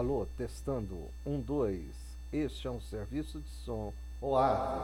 Alô, testando. Um, dois. Este é um serviço de som. O.